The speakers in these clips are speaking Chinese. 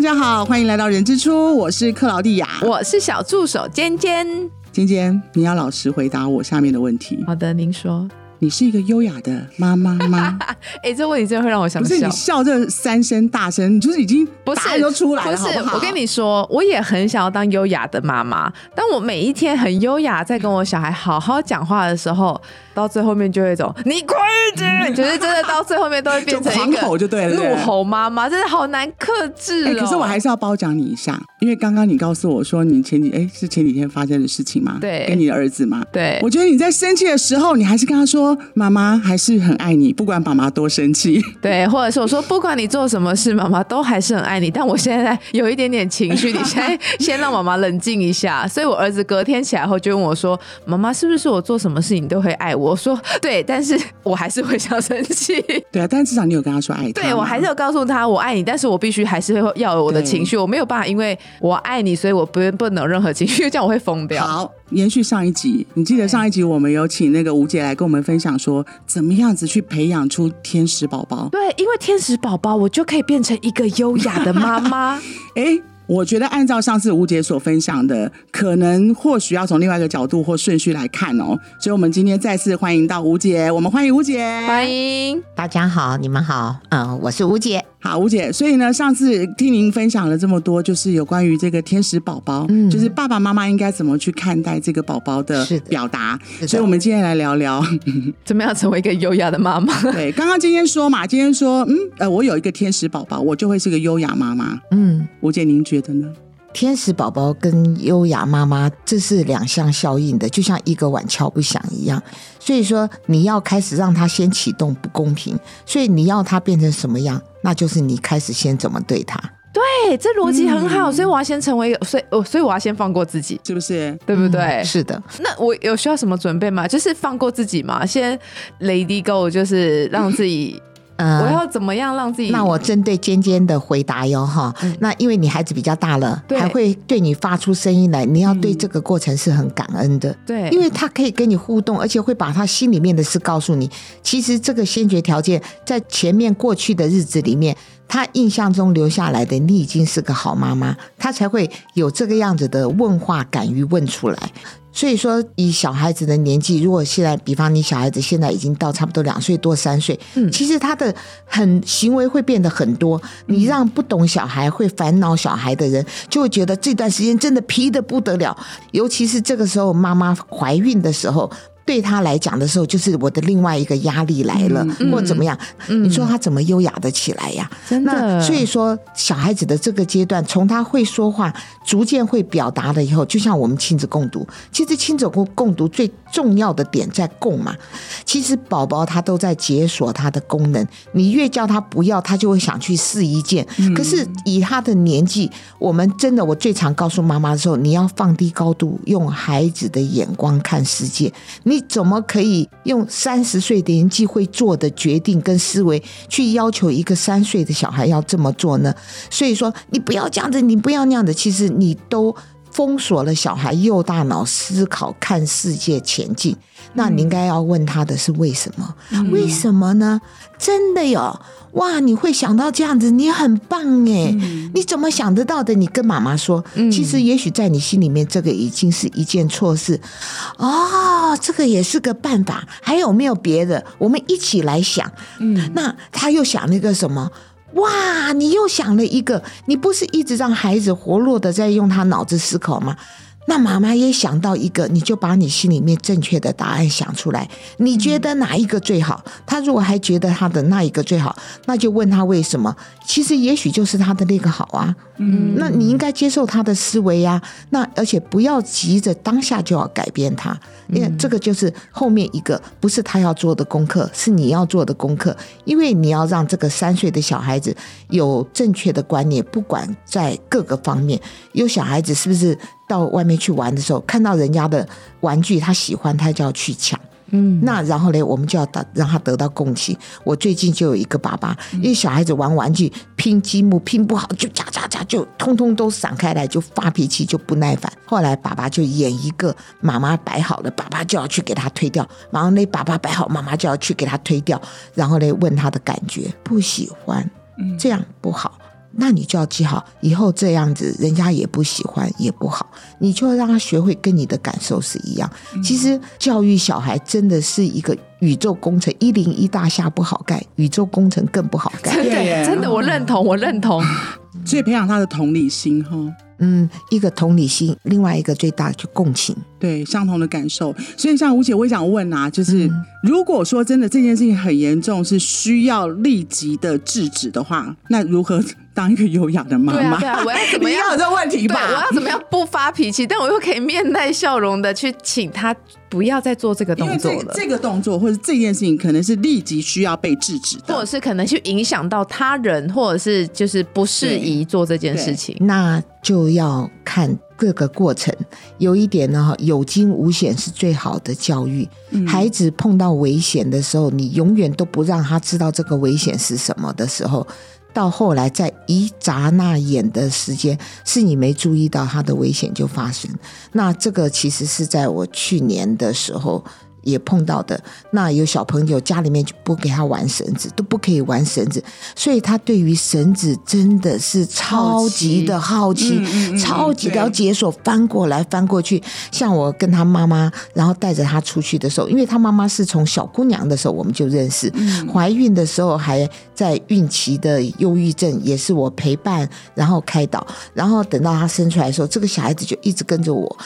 大家好，欢迎来到人之初，我是克劳蒂亚，我是小助手尖尖。尖尖，你要老实回答我下面的问题。好的，您说。你是一个优雅的妈妈吗？哎，这问题真的会让我想笑。不是你笑这三声大声，你就是已经不是都出来了，不是，我跟你说，我也很想要当优雅的妈妈。当我每一天很优雅在跟我小孩好好讲话的时候，到最后面就会走，你快点！就是真的到最后面都会变成一个吼就对了，怒吼妈妈，真的好难克制哦。可是我还是要褒奖你一下，因为刚刚你告诉我说你前几哎是前几天发生的事情吗？对，跟你的儿子吗？对，我觉得你在生气的时候，你还是跟他说妈妈。还是很爱你，不管爸妈多生气。对，或者是我说，不管你做什么事，妈妈都还是很爱你。但我现在有一点点情绪，你先 先让妈妈冷静一下。所以我儿子隔天起来后就问我说：“妈妈，是不是我做什么事情都会爱我？”我说：“对，但是我还是会想生气。”对啊，但至少你有跟他说爱他。对我还是有告诉他我爱你，但是我必须还是会要有我的情绪，我没有办法因为我爱你，所以我不不能有任何情绪，这样我会疯掉。好，延续上一集，你记得上一集我们有请那个吴姐来跟我们分享说，怎么样子去培养出天使宝宝？对，因为天使宝宝，我就可以变成一个优雅的妈妈。哎。我觉得按照上次吴姐所分享的，可能或许要从另外一个角度或顺序来看哦。所以，我们今天再次欢迎到吴姐，我们欢迎吴姐，欢迎大家好，你们好，嗯，我是吴姐。好，吴姐，所以呢，上次听您分享了这么多，就是有关于这个天使宝宝，嗯，就是爸爸妈妈应该怎么去看待这个宝宝的表达。所以，我们今天来聊聊 怎么样成为一个优雅的妈妈。对，刚刚今天说嘛，今天说，嗯，呃，我有一个天使宝宝，我就会是个优雅妈妈。嗯，吴姐，您觉得呢？天使宝宝跟优雅妈妈，这是两相效应的，就像一个碗敲不响一样。所以说，你要开始让他先启动不公平，所以你要他变成什么样，那就是你开始先怎么对他。对，这逻辑很好。所以我要先成为，所以哦，所以我要先放过自己，是不是？对不对？是的。那我有需要什么准备吗？就是放过自己嘛，先 Lady Go，就是让自己。我要怎么样让自己？那我针对尖尖的回答哟哈。那因为你孩子比较大了，还会对你发出声音来，你要对这个过程是很感恩的。对，因为他可以跟你互动，而且会把他心里面的事告诉你。其实这个先决条件，在前面过去的日子里面，他印象中留下来的，你已经是个好妈妈，他才会有这个样子的问话，敢于问出来。所以说，以小孩子的年纪，如果现在，比方你小孩子现在已经到差不多两岁多三岁，嗯，其实他的很行为会变得很多。你让不懂小孩、会烦恼小孩的人，就会觉得这段时间真的皮的不得了。尤其是这个时候，妈妈怀孕的时候。对他来讲的时候，就是我的另外一个压力来了，或怎么样？你说他怎么优雅的起来呀？真的。所以说，小孩子的这个阶段，从他会说话，逐渐会表达了以后，就像我们亲子共读，其实亲子共共读最重要的点在共嘛。其实宝宝他都在解锁他的功能，你越叫他不要，他就会想去试一件。可是以他的年纪，我们真的，我最常告诉妈妈的时候，你要放低高度，用孩子的眼光看世界。你。怎么可以用三十岁的年纪会做的决定跟思维去要求一个三岁的小孩要这么做呢？所以说，你不要这样子，你不要那样的，其实你都封锁了小孩右大脑思考、看世界、前进。那你应该要问他的是为什么？为什么呢？真的哟。哇！你会想到这样子，你很棒哎！你怎么想得到的？你跟妈妈说，其实也许在你心里面，这个已经是一件错事哦。这个也是个办法，还有没有别的？我们一起来想。嗯，那他又想了一个什么？哇！你又想了一个，你不是一直让孩子活络的在用他脑子思考吗？那妈妈也想到一个，你就把你心里面正确的答案想出来。你觉得哪一个最好？他如果还觉得他的那一个最好，那就问他为什么。其实也许就是他的那个好啊。嗯，那你应该接受他的思维呀。那而且不要急着当下就要改变他，因为这个就是后面一个不是他要做的功课，是你要做的功课。因为你要让这个三岁的小孩子有正确的观念，不管在各个方面，有小孩子是不是？到外面去玩的时候，看到人家的玩具，他喜欢，他就要去抢。嗯，那然后呢，我们就要得让他得到共情。我最近就有一个爸爸，因为小孩子玩玩具拼积木拼不好，就夹夹夹，就通通都散开来，就发脾气，就不耐烦。后来爸爸就演一个妈妈摆好了，爸爸就要去给他推掉。然后那爸爸摆好，妈妈就要去给他推掉。然后呢，问他的感觉，不喜欢，这样不好。那你就要记好，以后这样子人家也不喜欢，也不好。你就要让他学会跟你的感受是一样。其实教育小孩真的是一个宇宙工程，一零一大厦不好盖，宇宙工程更不好盖。对，真的，我认同，我认同。所以培养他的同理心，哈。嗯，一个同理心，另外一个最大就共情，对相同的感受。所以像吴姐，我也想问啊，就是如果说真的这件事情很严重，是需要立即的制止的话，那如何当一个优雅的妈妈？对啊，我要怎么样？有这问题吧？我要怎么样不发脾气，但我又可以面带笑容的去请他不要再做这个动作了。这个动作或者这件事情，可能是立即需要被制止的，或者是可能去影响到他人，或者是就是不适宜做这件事情。那就要看各个过程。有一点呢，有惊无险是最好的教育。孩子碰到危险的时候，你永远都不让他知道这个危险是什么的时候，到后来在一眨那眼的时间，是你没注意到它的危险就发生。那这个其实是在我去年的时候。也碰到的，那有小朋友家里面就不给他玩绳子，都不可以玩绳子，所以他对于绳子真的是超级的好奇，超级的要解锁，翻过来翻过去。像我跟他妈妈，然后带着他出去的时候，因为他妈妈是从小姑娘的时候我们就认识，怀孕的时候还在孕期的忧郁症，也是我陪伴，然后开导，然后等到他生出来的时候，这个小孩子就一直跟着我。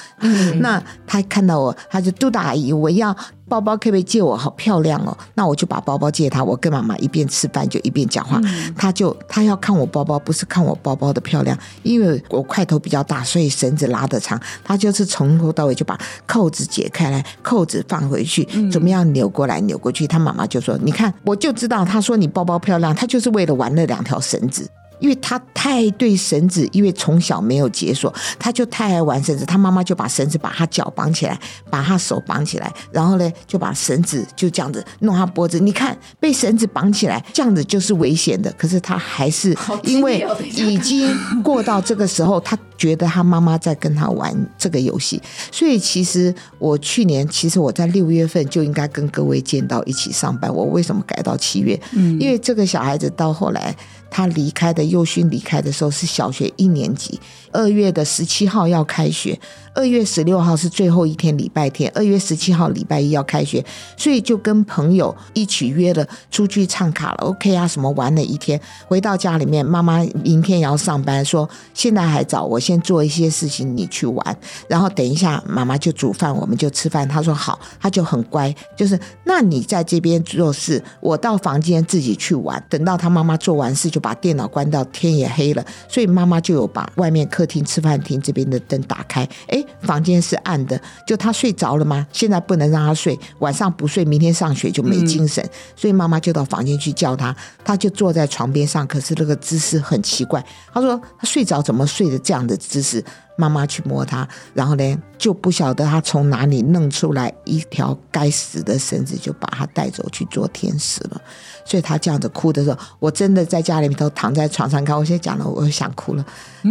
那他看到我，他就嘟大阿姨，我要。包包可不可以借我？好漂亮哦！那我就把包包借他。我跟妈妈一边吃饭就一边讲话。他就他要看我包包，不是看我包包的漂亮，因为我块头比较大，所以绳子拉得长。他就是从头到尾就把扣子解开来，扣子放回去，怎么样扭过来扭过去。他妈妈就说：“你看，我就知道。”他说：“你包包漂亮。”他就是为了玩那两条绳子。因为他太对绳子，因为从小没有解锁，他就太爱玩绳子。他妈妈就把绳子把他脚绑起来，把他手绑起来，然后呢就把绳子就这样子弄他脖子。你看被绳子绑起来，这样子就是危险的。可是他还是因为已经过到这个时候，他觉得他妈妈在跟他玩这个游戏。所以其实我去年其实我在六月份就应该跟各位见到一起上班。我为什么改到七月？嗯，因为这个小孩子到后来。他离开的幼勋离开的时候是小学一年级，二月的十七号要开学。二月十六号是最后一天，礼拜天。二月十七号礼拜一要开学，所以就跟朋友一起约了出去唱卡拉 OK 啊，什么玩了一天。回到家里面，妈妈明天也要上班，说现在还早，我先做一些事情，你去玩。然后等一下妈妈就煮饭，我们就吃饭。她说好，她就很乖，就是那你在这边做事，我到房间自己去玩。等到他妈妈做完事，就把电脑关到天也黑了，所以妈妈就有把外面客厅、吃饭厅这边的灯打开。哎。房间是暗的，就他睡着了吗？现在不能让他睡，晚上不睡，明天上学就没精神。所以妈妈就到房间去叫他，他就坐在床边上，可是那个姿势很奇怪。他说他睡着怎么睡的这样的姿势？妈妈去摸他，然后呢就不晓得他从哪里弄出来一条该死的绳子，就把他带走去做天使了。所以他这样子哭的时候，我真的在家里面都躺在床上看。我现在讲了，我想哭了，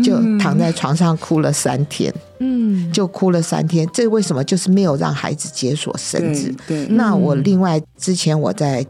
就躺在床上哭了三天，嗯，就哭了三天。这为什么？就是没有让孩子解锁绳子。对，那我另外之前我在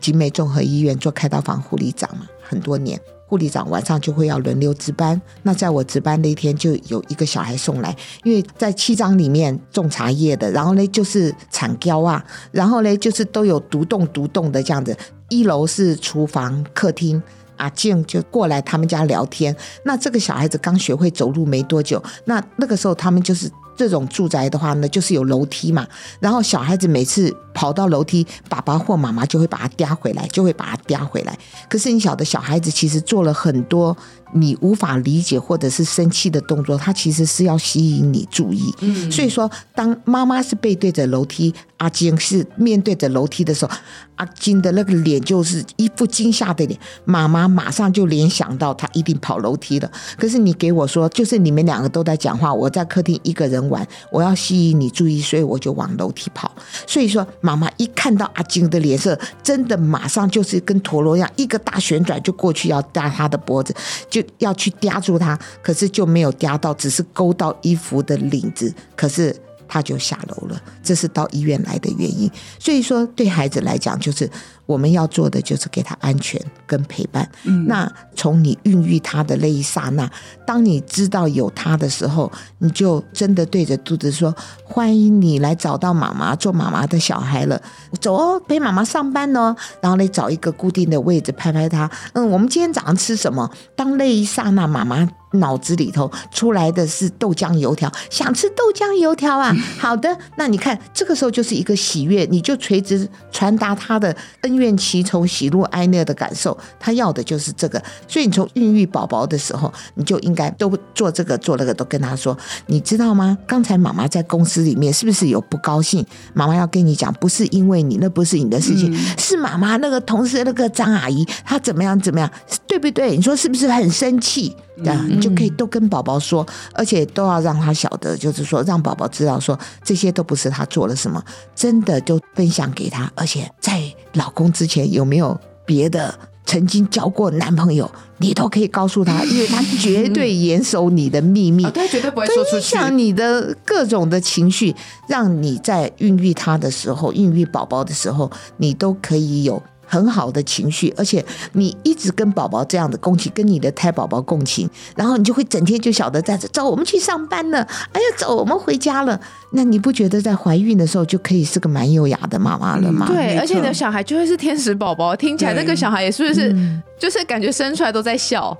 集美综合医院做开刀房护理长嘛，很多年。护理长晚上就会要轮流值班。那在我值班那一天，就有一个小孩送来，因为在七章里面种茶叶的，然后呢就是产胶啊，然后呢就是都有独栋独栋的这样子。一楼是厨房、客厅，阿静就过来他们家聊天。那这个小孩子刚学会走路没多久，那那个时候他们就是这种住宅的话呢，就是有楼梯嘛，然后小孩子每次。跑到楼梯，爸爸或妈妈就会把他嗲回来，就会把他嗲回来。可是你晓得，小孩子其实做了很多你无法理解或者是生气的动作，他其实是要吸引你注意。嗯，所以说，当妈妈是背对着楼梯，阿金是面对着楼梯的时候，阿金的那个脸就是一副惊吓的脸。妈妈马上就联想到他一定跑楼梯了。可是你给我说，就是你们两个都在讲话，我在客厅一个人玩，我要吸引你注意，所以我就往楼梯跑。所以说。妈妈一看到阿金的脸色，真的马上就是跟陀螺一样，一个大旋转就过去要搭他的脖子，就要去嗲住他，可是就没有嗲到，只是勾到衣服的领子。可是他就下楼了。这是到医院来的原因。所以说，对孩子来讲，就是我们要做的就是给他安全跟陪伴。那从你孕育他的那一刹那，当你知道有他的时候，你就真的对着肚子说：“欢迎你来找到妈妈，做妈妈的小孩了。走哦，陪妈妈上班哦。然后你找一个固定的位置，拍拍他。嗯，我们今天早上吃什么？当那一刹那，妈妈。”脑子里头出来的是豆浆油条，想吃豆浆油条啊！好的，那你看这个时候就是一个喜悦，你就垂直传达他的恩怨情仇、喜怒哀乐的感受，他要的就是这个。所以你从孕育宝宝的时候，你就应该都做这个做那个，都跟他说，你知道吗？刚才妈妈在公司里面是不是有不高兴？妈妈要跟你讲，不是因为你，那不是你的事情，是妈妈那个同事那个张阿姨她怎么样怎么样，对不对？你说是不是很生气？对，你就可以都跟宝宝说，而且都要让他晓得，就是说让宝宝知道，说这些都不是他做了什么，真的就分享给他。而且在老公之前有没有别的曾经交过男朋友，你都可以告诉他，因为他绝对严守你的秘密，他绝对不会说出去。分享你的各种的情绪，让你在孕育他的时候，孕育宝宝的时候，你都可以有。很好的情绪，而且你一直跟宝宝这样的共情，跟你的胎宝宝共情，然后你就会整天就晓得在这走，我们去上班了，哎呀，走，我们回家了。那你不觉得在怀孕的时候就可以是个蛮优雅的妈妈了吗？对，而且你的小孩就会是天使宝宝，听起来那个小孩也是不是，就是感觉生出来都在笑。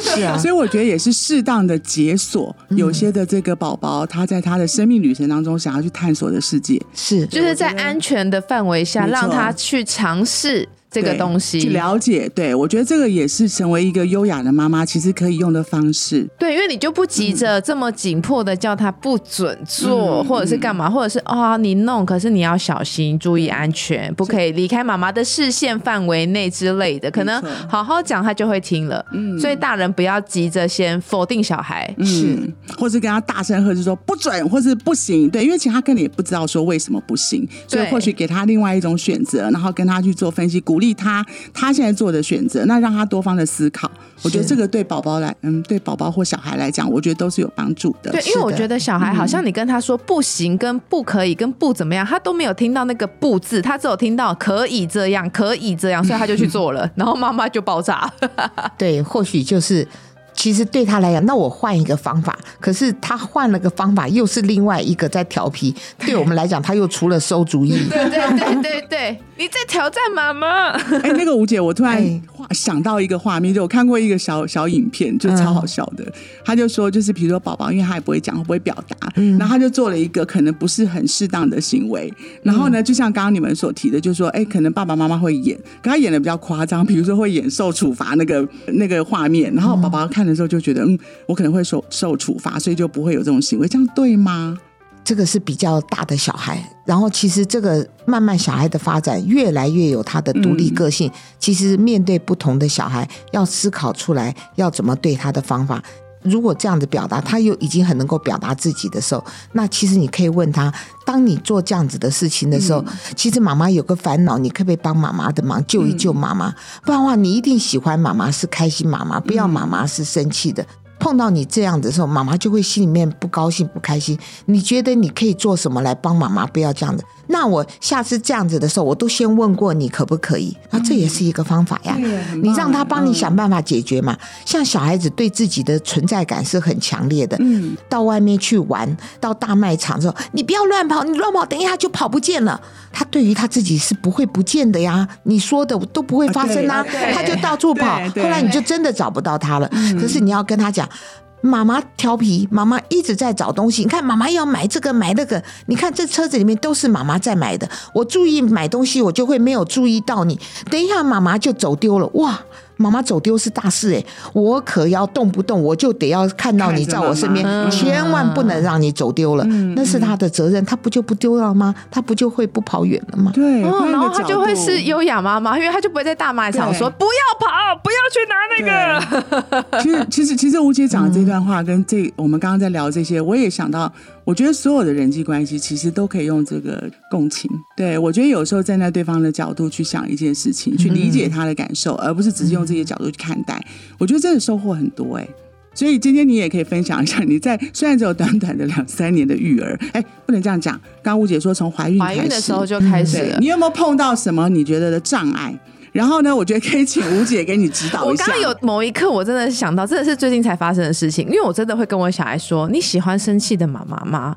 是啊，所以我觉得也是适当的解锁有些的这个宝宝，他在他的生命旅程当中想要去探索的世界，是就是在安全的范围下让他去尝试。这个东西去了解，对我觉得这个也是成为一个优雅的妈妈，其实可以用的方式。对，因为你就不急着这么紧迫的叫他不准做，或者是干嘛，或者是啊你弄，可是你要小心，注意安全，不可以离开妈妈的视线范围内之类的。可能好好讲，他就会听了。嗯，所以大人不要急着先否定小孩，是，或是跟他大声喝，就说不准，或是不行。对，因为其实他根本也不知道说为什么不行，所以或许给他另外一种选择，然后跟他去做分析，鼓。鼓励他，他现在做的选择，那让他多方的思考。我觉得这个对宝宝来，嗯，对宝宝或小孩来讲，我觉得都是有帮助的。对，因为我觉得小孩好像你跟他说不行、跟不可以、跟不怎么样，他都没有听到那个“不”字，他只有听到可以这样、可以这样，所以他就去做了，然后妈妈就爆炸。对，或许就是。其实对他来讲，那我换一个方法。可是他换了个方法，又是另外一个在调皮。对我们来讲，他又除了馊主意。对对对对对，你在挑战妈妈。哎，那个吴姐，我突然想到一个画面，就我看过一个小小影片，就超好笑的。他就说，就是比如说宝宝，因为他也不会讲，不会表达，然后他就做了一个可能不是很适当的行为。然后呢，就像刚刚你们所提的，就是说，哎，可能爸爸妈妈会演，可他演的比较夸张，比如说会演受处罚那个那个画面，然后宝宝看。看的时候就觉得，嗯，我可能会受受处罚，所以就不会有这种行为，这样对吗？这个是比较大的小孩，然后其实这个慢慢小孩的发展越来越有他的独立个性。其实面对不同的小孩，要思考出来要怎么对他的方法。如果这样子表达，他又已经很能够表达自己的时候，那其实你可以问他：当你做这样子的事情的时候，其实妈妈有个烦恼，你可不可以帮妈妈的忙，救一救妈妈？不然的话，你一定喜欢妈妈是开心妈妈，不要妈妈是生气的。碰到你这样的时候，妈妈就会心里面不高兴、不开心。你觉得你可以做什么来帮妈妈？不要这样的。那我下次这样子的时候，我都先问过你可不可以？那这也是一个方法呀。你让他帮你想办法解决嘛。像小孩子对自己的存在感是很强烈的。嗯。到外面去玩，到大卖场的时候，你不要乱跑，你乱跑，等一下就跑不见了。他对于他自己是不会不见的呀。你说的都不会发生啊，他就到处跑。后来你就真的找不到他了。可是你要跟他讲。妈妈调皮，妈妈一直在找东西。你看，妈妈要买这个买那个。你看，这车子里面都是妈妈在买的。我注意买东西，我就会没有注意到你。等一下，妈妈就走丢了。哇！妈妈走丢是大事哎，我可要动不动我就得要看到你在我身边，千万不能让你走丢了，那是他的责任，他不就不丢了吗？他不就会不跑远了吗？对，然后他就会是优雅妈妈，因为他就不会在大卖场说不要跑，不要去拿那个。其实，其实，其实吴姐讲的这段话跟这我们刚刚在聊这些，我也想到。我觉得所有的人际关系其实都可以用这个共情。对我觉得有时候站在对方的角度去想一件事情，去理解他的感受，而不是只是用这些角度去看待。我觉得真的收获很多哎。所以今天你也可以分享一下，你在虽然只有短短的两三年的育儿，哎，不能这样讲。刚吴姐说从怀孕怀孕的时候就开始了，你有没有碰到什么你觉得的障碍？然后呢，我觉得可以请吴姐给你指导一下。我刚刚有某一刻，我真的想到，真的是最近才发生的事情，因为我真的会跟我小孩说：“你喜欢生气的妈妈吗？”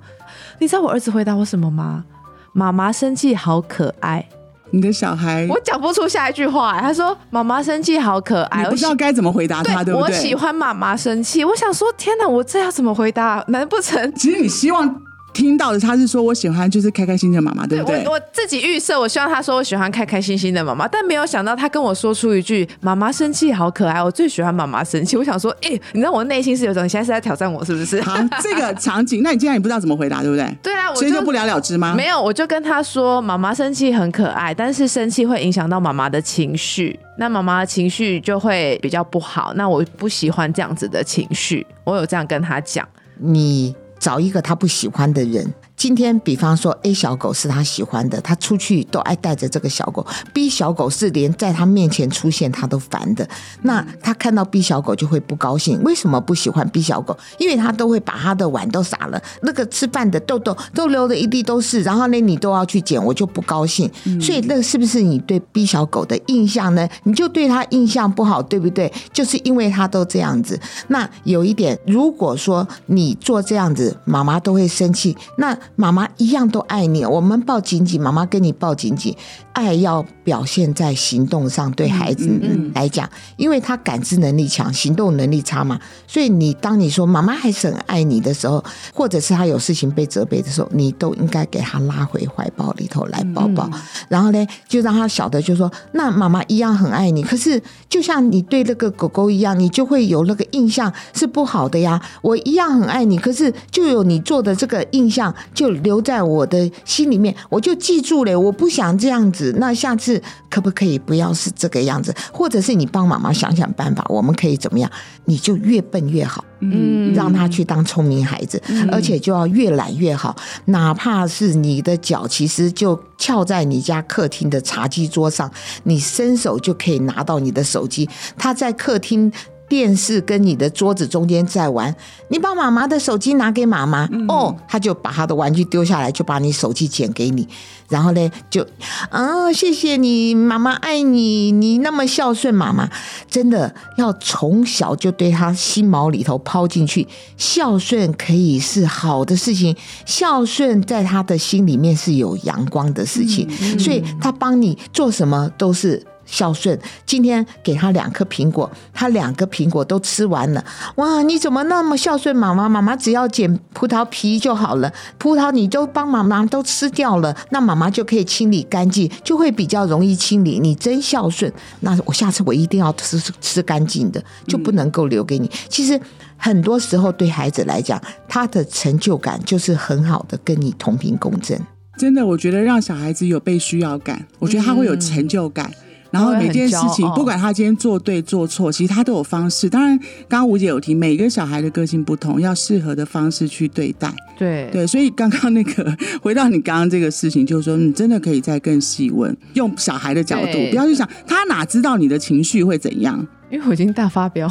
你知道我儿子回答我什么吗？妈妈生气好可爱。你的小孩，我讲不出下一句话。他说：“妈妈生气好可爱。”我不知道该怎么回答他，对不对？我喜欢妈妈生气。我想说，天哪，我这要怎么回答？难不成？其实你希望。听到的他是说我喜欢就是开开心心的妈妈，对不对？我我自己预设，我希望他说我喜欢开开心心的妈妈，但没有想到他跟我说出一句“妈妈生气好可爱”，我最喜欢妈妈生气。我想说，哎，你知道我内心是有种，你现在是在挑战我是不是？好，这个场景，那你既然你不知道怎么回答，对不对？对啊，所以就不了了之吗？没有，我就跟他说，妈妈生气很可爱，但是生气会影响到妈妈的情绪，那妈妈的情绪就会比较不好。那我不喜欢这样子的情绪，我有这样跟他讲。你找一个他不喜欢的人。今天，比方说 A 小狗是他喜欢的，他出去都爱带着这个小狗。B 小狗是连在他面前出现他都烦的，那他看到 B 小狗就会不高兴。为什么不喜欢 B 小狗？因为他都会把他的碗都洒了，那个吃饭的豆豆都流的一地都是，然后呢你都要去捡，我就不高兴。所以那个是不是你对 B 小狗的印象呢？你就对他印象不好，对不对？就是因为他都这样子。那有一点，如果说你做这样子，妈妈都会生气。那妈妈一样都爱你，我们抱紧紧，妈妈跟你抱紧紧。爱要表现在行动上，对孩子来讲，因为他感知能力强，行动能力差嘛，所以你当你说妈妈还是很爱你的时候，或者是他有事情被责备的时候，你都应该给他拉回怀抱里头来抱抱，然后呢，就让他晓得，就说那妈妈一样很爱你。可是就像你对那个狗狗一样，你就会有那个印象是不好的呀。我一样很爱你，可是就有你做的这个印象就留在我的心里面，我就记住了，我不想这样子。那下次可不可以不要是这个样子？或者是你帮妈妈想想办法，我们可以怎么样？你就越笨越好，嗯，让他去当聪明孩子，而且就要越懒越好。哪怕是你的脚其实就翘在你家客厅的茶几桌上，你伸手就可以拿到你的手机。他在客厅。电视跟你的桌子中间在玩，你把妈妈的手机拿给妈妈，哦，他就把他的玩具丢下来，就把你手机捡给你，然后呢，就啊，谢谢你，妈妈爱你，你那么孝顺，妈妈。真的要从小就对他心毛里头抛进去，孝顺可以是好的事情，孝顺在他的心里面是有阳光的事情，所以他帮你做什么都是。孝顺，今天给他两颗苹果，他两个苹果都吃完了。哇，你怎么那么孝顺妈妈？妈妈只要捡葡萄皮就好了，葡萄你都帮妈妈都吃掉了，那妈妈就可以清理干净，就会比较容易清理。你真孝顺，那我下次我一定要吃吃干净的，就不能够留给你。其实很多时候对孩子来讲，他的成就感就是很好的跟你同频共振。真的，我觉得让小孩子有被需要感，我觉得他会有成就感。然后每件事情，不管他今天做对做错，其实他都有方式。当然，刚刚吴姐有提，每个小孩的个性不同，要适合的方式去对待。对对，所以刚刚那个回到你刚刚这个事情，就是说，你真的可以再更细问，用小孩的角度，不要去想他哪知道你的情绪会怎样。因为我已经大发飙。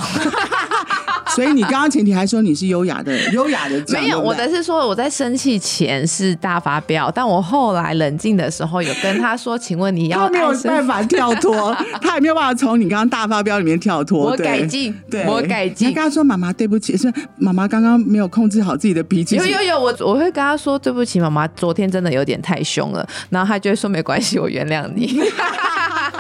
所以你刚刚前提还说你是优雅的，优雅的没有，我的是说我在生气前是大发飙，但我后来冷静的时候有跟他说，请问你要没有办法跳脱，他也没有办法从你刚刚大发飙里面跳脱。我改进，对，我改进。你跟他说妈妈对不起，是妈妈刚刚没有控制好自己的脾气。有有有，我我会跟他说对不起，妈妈昨天真的有点太凶了，然后他就会说没关系，我原谅你。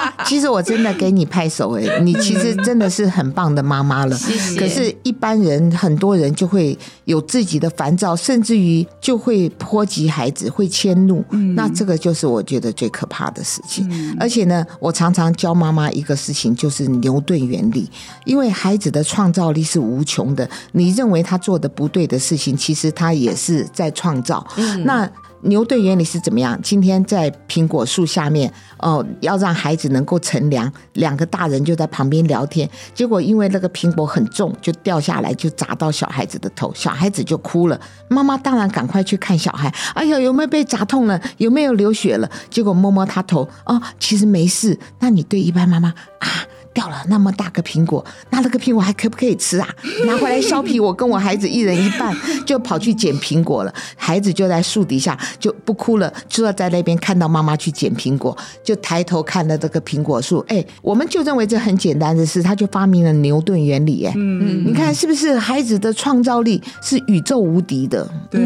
其实我真的给你拍手哎，你其实真的是很棒的妈妈了。谢谢。可是，一般人很多人就会有自己的烦躁，甚至于就会波及孩子，会迁怒。那这个就是我觉得最可怕的事情。而且呢，我常常教妈妈一个事情，就是牛顿原理。因为孩子的创造力是无穷的，你认为他做的不对的事情，其实他也是在创造。那。牛顿原理是怎么样？今天在苹果树下面，哦，要让孩子能够乘凉，两个大人就在旁边聊天。结果因为那个苹果很重，就掉下来，就砸到小孩子的头，小孩子就哭了。妈妈当然赶快去看小孩，哎呀，有没有被砸痛了？有没有流血了？结果摸摸他头，哦，其实没事。那你对一般妈妈啊？掉了那么大个苹果，那那个苹果还可不可以吃啊？拿回来削皮，我跟我孩子一人一半，就跑去捡苹果了。孩子就在树底下就不哭了，就要在那边看到妈妈去捡苹果，就抬头看了这个苹果树。哎，我们就认为这很简单的事，他就发明了牛顿原理。哎，嗯，你看是不是孩子的创造力是宇宙无敌的？对，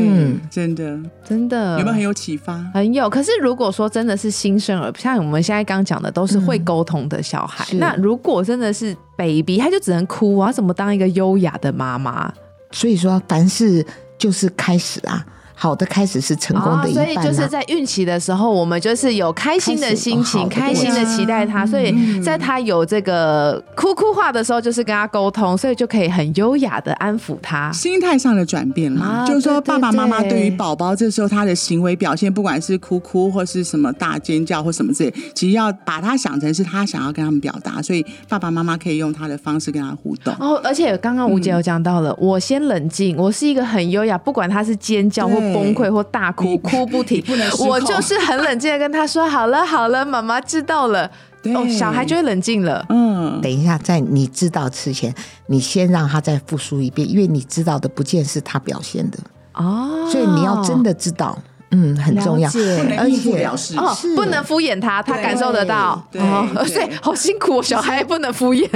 真的，真的，有没有很有启发？很有。可是如果说真的是新生儿，像我们现在刚讲的，都是会沟通的小孩，那如如果真的是 baby，他就只能哭我要，怎么当一个优雅的妈妈？所以说，凡事就是开始啊。好的开始是成功的一半。所以就是在孕期的时候，我们就是有开心的心情，开心的期待他。所以在他有这个哭哭话的时候，就是跟他沟通，所以就可以很优雅的安抚他。心态上的转变嘛，就是说爸爸妈妈对于宝宝这时候他的行为表现，不管是哭哭或是什么大尖叫或什么之类，其实要把他想成是他想要跟他们表达，所以爸爸妈妈可以用他的方式跟他互动。哦，而且刚刚吴姐有讲到了，我先冷静，我是一个很优雅，不管他是尖叫或。崩溃或大哭，哭不停，我就是很冷静的跟他说：“好了好了，妈妈知道了。”哦，小孩就会冷静了。嗯，等一下，在你知道之前，你先让他再复述一遍，因为你知道的不见是他表现的。哦，所以你要真的知道，嗯，很重要，而且哦，不能敷衍他，他感受得到。哦，所以好辛苦，小孩不能敷衍。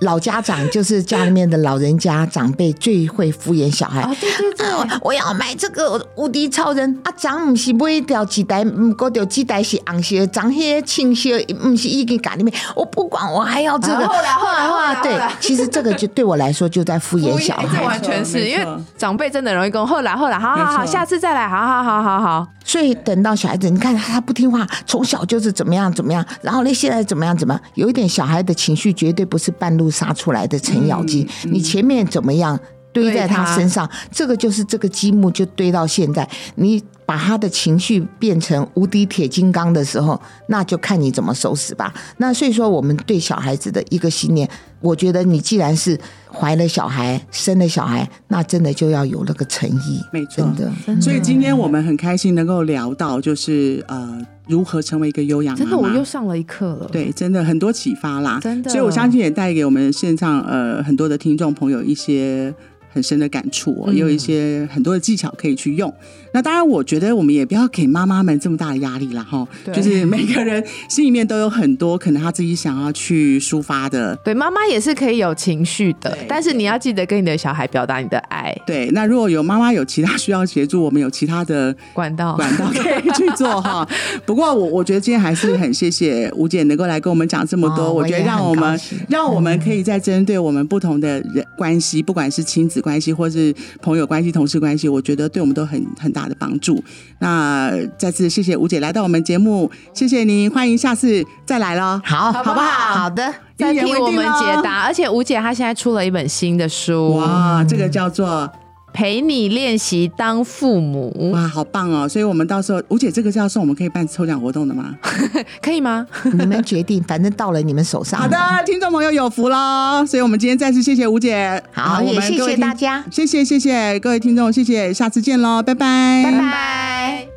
老家长就是家里面的老人家长辈最会敷衍小孩。对对对，我要买这个无敌超人啊！长不是买条几代，唔过条几代是红色，长些青色，唔是一根杆里面。我不管，我还要这个。后来后来后来，对，其实这个就对我来说就在敷衍小孩。完全是因为长辈真的容易跟后来后来，好好好，下次再来，好好好好好。所以等到小孩子，你看他不听话，从小就是怎么样怎么样，然后呢现在怎么样怎么样，有一点小孩的情绪绝对不是半路杀出来的程咬金。你前面怎么样堆在他身上，这个就是这个积木就堆到现在。你把他的情绪变成无敌铁金刚的时候，那就看你怎么收拾吧。那所以说，我们对小孩子的一个信念，我觉得你既然是。怀了小孩，生了小孩，那真的就要有那个诚意，没错的。所以今天我们很开心能够聊到，就是呃，如何成为一个优雅妈妈。真的，我又上了一课了。对，真的很多启发啦。真的，所以我相信也带给我们线上呃很多的听众朋友一些。很深的感触，也有一些很多的技巧可以去用。那当然，我觉得我们也不要给妈妈们这么大的压力了哈。就是每个人心里面都有很多可能他自己想要去抒发的。对，妈妈也是可以有情绪的，但是你要记得跟你的小孩表达你的爱。对，那如果有妈妈有其他需要协助，我们有其他的管道管道可以去做哈。不过我我觉得今天还是很谢谢吴姐能够来跟我们讲这么多。我觉得让我们让我们可以再针对我们不同的人关系，不管是亲子。关系，或是朋友关系、同事关系，我觉得对我们都很很大的帮助。那再次谢谢吴姐来到我们节目，谢谢您，欢迎下次再来喽，好，好不好？好的，再替我们解答。而且吴姐她现在出了一本新的书，哇，这个叫做。陪你练习当父母，哇，好棒哦！所以，我们到时候吴姐这个是要送我们可以办抽奖活动的吗？可以吗？你们决定，反正到了你们手上。好的，听众朋友有福喽！所以，我们今天再次谢谢吴姐，好，也谢谢大家，谢谢谢谢各位听众，谢谢，下次见喽，拜拜，拜拜。